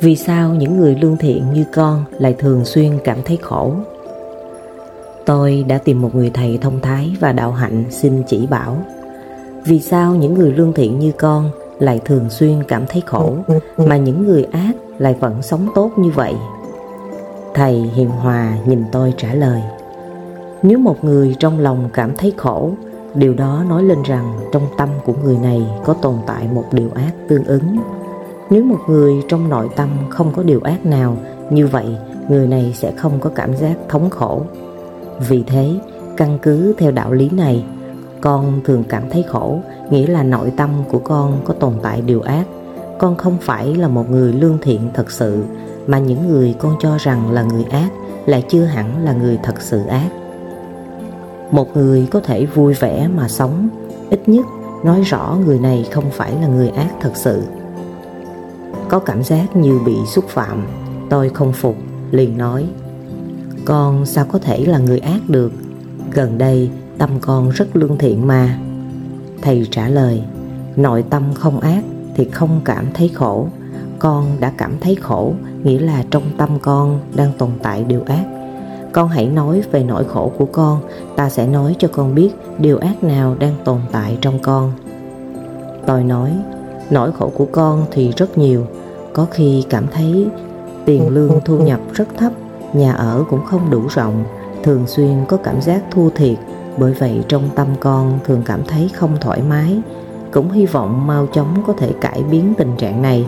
Vì sao những người lương thiện như con lại thường xuyên cảm thấy khổ? Tôi đã tìm một người thầy thông thái và đạo hạnh xin chỉ bảo. Vì sao những người lương thiện như con lại thường xuyên cảm thấy khổ mà những người ác lại vẫn sống tốt như vậy? Thầy hiền hòa nhìn tôi trả lời. Nếu một người trong lòng cảm thấy khổ, điều đó nói lên rằng trong tâm của người này có tồn tại một điều ác tương ứng nếu một người trong nội tâm không có điều ác nào, như vậy người này sẽ không có cảm giác thống khổ. Vì thế, căn cứ theo đạo lý này, con thường cảm thấy khổ, nghĩa là nội tâm của con có tồn tại điều ác. Con không phải là một người lương thiện thật sự, mà những người con cho rằng là người ác lại chưa hẳn là người thật sự ác. Một người có thể vui vẻ mà sống, ít nhất nói rõ người này không phải là người ác thật sự. Có cảm giác như bị xúc phạm. Tôi không phục, liền nói, Con sao có thể là người ác được? Gần đây tâm con rất lương thiện mà. Thầy trả lời, Nội tâm không ác thì không cảm thấy khổ. Con đã cảm thấy khổ, Nghĩa là trong tâm con đang tồn tại điều ác. Con hãy nói về nỗi khổ của con, Ta sẽ nói cho con biết điều ác nào đang tồn tại trong con. Tôi nói, Nỗi khổ của con thì rất nhiều có khi cảm thấy tiền lương thu nhập rất thấp, nhà ở cũng không đủ rộng, thường xuyên có cảm giác thua thiệt, bởi vậy trong tâm con thường cảm thấy không thoải mái, cũng hy vọng mau chóng có thể cải biến tình trạng này.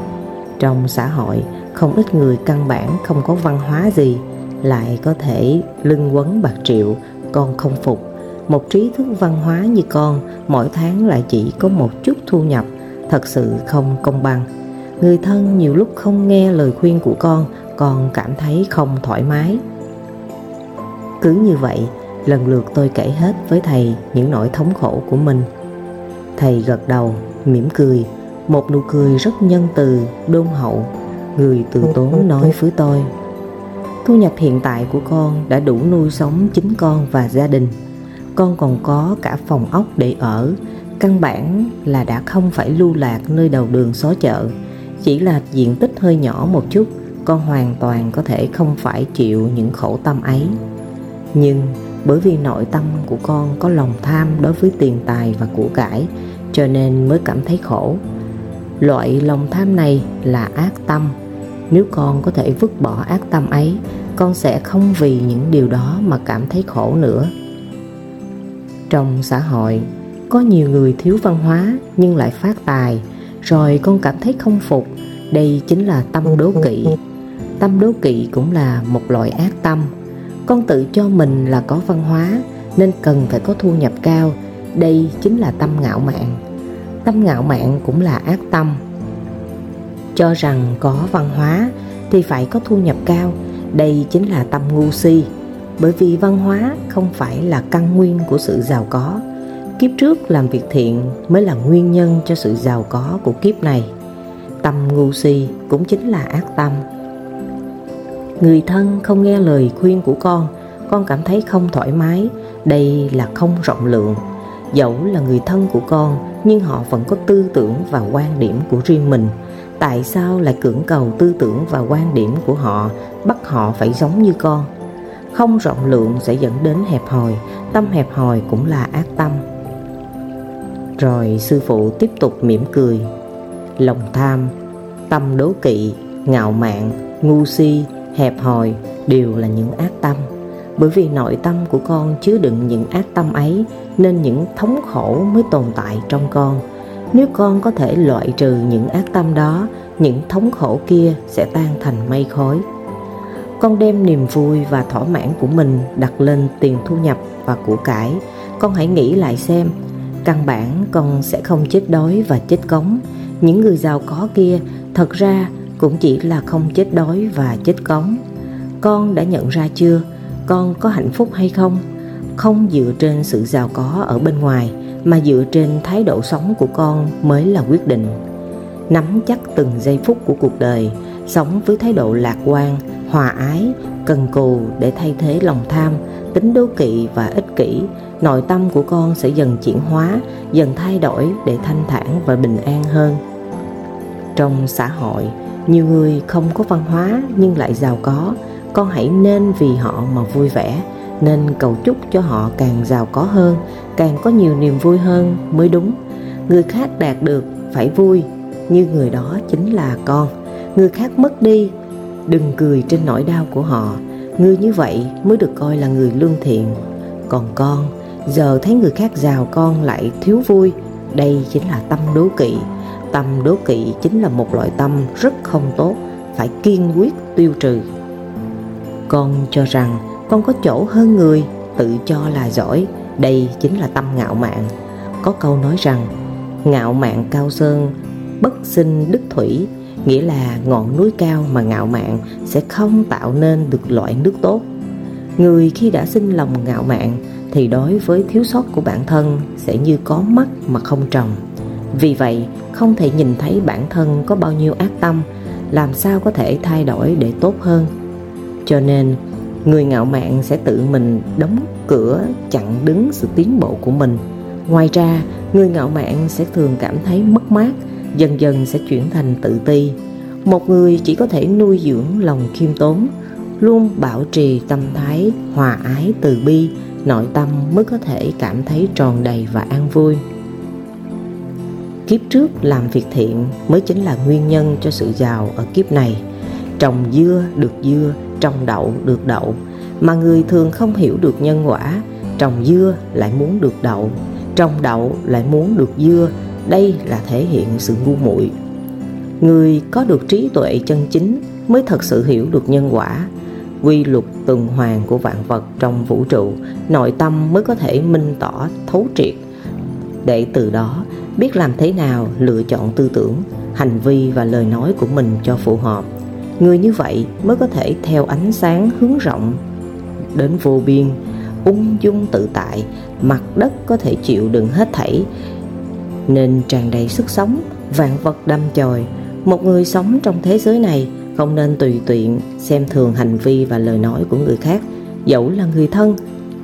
Trong xã hội, không ít người căn bản không có văn hóa gì, lại có thể lưng quấn bạc triệu, con không phục. Một trí thức văn hóa như con, mỗi tháng lại chỉ có một chút thu nhập, thật sự không công bằng. Người thân nhiều lúc không nghe lời khuyên của con Con cảm thấy không thoải mái. Cứ như vậy Lần lượt tôi kể hết với thầy Những nỗi thống khổ của mình. Thầy gật đầu, mỉm cười Một nụ cười rất nhân từ, đôn hậu. Người từ tốn nói với tôi Thu nhập hiện tại của con đã đủ nuôi sống chính con và gia đình. Con còn có cả phòng ốc để ở Căn bản là đã không phải lưu lạc nơi đầu đường xó chợ chỉ là diện tích hơi nhỏ một chút, Con hoàn toàn có thể không phải chịu những khổ tâm ấy. Nhưng bởi vì nội tâm của con có lòng tham đối với tiền tài và của cải, Cho nên mới cảm thấy khổ. Loại lòng tham này là ác tâm. Nếu con có thể vứt bỏ ác tâm ấy, Con sẽ không vì những điều đó mà cảm thấy khổ nữa. Trong xã hội, Có nhiều người thiếu văn hóa nhưng lại phát tài rồi con cảm thấy không phục. Đây chính là tâm đố kỵ. Tâm đố kỵ cũng là một loại ác tâm. Con tự cho mình là có văn hóa, nên cần phải có thu nhập cao. Đây chính là tâm ngạo mạn. Tâm ngạo mạn cũng là ác tâm. Cho rằng có văn hóa thì phải có thu nhập cao. Đây chính là tâm ngu si. Bởi vì văn hóa không phải là căn nguyên của sự giàu có. Kiếp trước làm việc thiện mới là nguyên nhân cho sự giàu có của kiếp này. Tâm ngu si cũng chính là ác tâm. Người thân không nghe lời khuyên của con, con cảm thấy không thoải mái, đây là không rộng lượng. Dẫu là người thân của con, nhưng họ vẫn có tư tưởng và quan điểm của riêng mình. Tại sao lại cưỡng cầu tư tưởng và quan điểm của họ, bắt họ phải giống như con? Không rộng lượng sẽ dẫn đến hẹp hòi, tâm hẹp hòi cũng là ác tâm. Rồi sư phụ tiếp tục mỉm cười. Lòng tham, tâm đố kỵ, ngạo mạn, ngu si, hẹp hòi đều là những ác tâm. Bởi vì nội tâm của con chứa đựng những ác tâm ấy Nên những thống khổ mới tồn tại trong con. Nếu con có thể loại trừ những ác tâm đó Những thống khổ kia sẽ tan thành mây khói. Con đem niềm vui và thỏa mãn của mình đặt lên tiền thu nhập và của cải. Con hãy nghĩ lại xem Căn bản con sẽ không chết đói và chết cống Những người giàu có kia thật ra cũng chỉ là không chết đói và chết cống Con đã nhận ra chưa? Con có hạnh phúc hay không? Không dựa trên sự giàu có ở bên ngoài Mà dựa trên thái độ sống của con mới là quyết định Nắm chắc từng giây phút của cuộc đời Sống với thái độ lạc quan, hòa ái, cần cù để thay thế lòng tham, tính đố kỵ và ích kỷ nội tâm của con sẽ dần chuyển hóa, dần thay đổi để thanh thản và bình an hơn. Trong xã hội, Nhiều người không có văn hóa nhưng lại giàu có. Con hãy nên vì họ mà vui vẻ Nên cầu chúc cho họ càng giàu có hơn Càng có nhiều niềm vui hơn mới đúng. Người khác đạt được phải vui Như người đó chính là con. Người khác mất đi Đừng cười trên nỗi đau của họ. Người như vậy mới được coi là người lương thiện. Còn con, Giờ thấy người khác giàu con lại thiếu vui. Đây chính là tâm đố kỵ. Tâm đố kỵ chính là một loại tâm rất không tốt, Phải kiên quyết tiêu trừ. Con cho rằng con có chỗ hơn người, Tự cho là giỏi. Đây chính là tâm ngạo mạn. Có câu nói rằng, Ngạo mạn cao sơn, Bất sinh đức thủy. Nghĩa là ngọn núi cao mà ngạo mạn Sẽ không tạo nên được loại nước tốt. Người khi đã sinh lòng ngạo mạn Thì đối với thiếu sót của bản thân Sẽ như có mắt mà không trồng. Vì vậy không thể nhìn thấy bản thân có bao nhiêu ác tâm Làm sao có thể thay đổi để tốt hơn? Cho nên người ngạo mạn sẽ tự mình đóng cửa chặn đứng sự tiến bộ của mình. Ngoài ra, người ngạo mạn sẽ thường cảm thấy mất mát, dần dần sẽ chuyển thành tự ti. Một người chỉ có thể nuôi dưỡng lòng khiêm tốn, luôn bảo trì tâm thái hòa ái từ bi, nội tâm mới có thể cảm thấy tròn đầy và an vui. Kiếp trước làm việc thiện mới chính là nguyên nhân cho sự giàu ở kiếp này. Trồng dưa được dưa, trồng đậu được đậu, mà người thường không hiểu được nhân quả, trồng dưa lại muốn được đậu, trồng đậu lại muốn được dưa đây là thể hiện sự ngu muội. Người có được trí tuệ chân chính mới thật sự hiểu được nhân quả, quy luật tuần hoàn của vạn vật trong vũ trụ, nội tâm mới có thể minh tỏ, thấu triệt. Để từ đó biết làm thế nào lựa chọn tư tưởng, hành vi và lời nói của mình cho phù hợp, người như vậy mới có thể theo ánh sáng hướng rộng đến vô biên, ung dung tự tại, mặt đất có thể chịu đựng hết thảy nên tràn đầy sức sống, vạn vật đâm chồi. Một người sống trong thế giới này không nên tùy tiện xem thường hành vi và lời nói của người khác. Dẫu là người thân,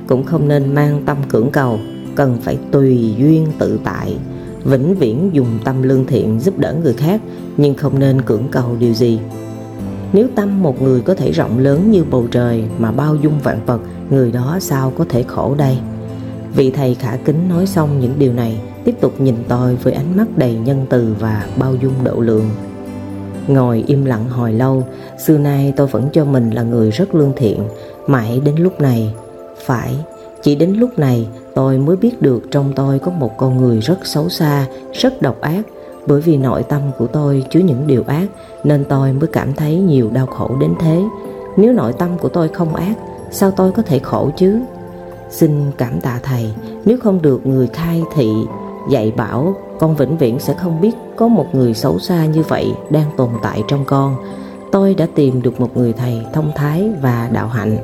cũng không nên mang tâm cưỡng cầu, cần phải tùy duyên tự tại. Vĩnh viễn dùng tâm lương thiện giúp đỡ người khác, nhưng không nên cưỡng cầu điều gì. Nếu tâm một người có thể rộng lớn như bầu trời mà bao dung vạn vật, người đó sao có thể khổ đây? Vị thầy khả kính nói xong những điều này tiếp tục nhìn tôi với ánh mắt đầy nhân từ và bao dung độ lượng. Ngồi im lặng hồi lâu, xưa nay tôi vẫn cho mình là người rất lương thiện. Mãi đến lúc này, phải, chỉ đến lúc này tôi mới biết được trong tôi có một con người rất xấu xa, rất độc ác. Bởi vì nội tâm của tôi chứa những điều ác, nên tôi mới cảm thấy nhiều đau khổ đến thế. Nếu nội tâm của tôi không ác, sao tôi có thể khổ chứ? Xin cảm tạ thầy, nếu không được người khai thị dạy bảo, con vĩnh viễn sẽ không biết có một người xấu xa như vậy đang tồn tại trong con. Tôi đã tìm được một người thầy thông thái và đạo hạnh.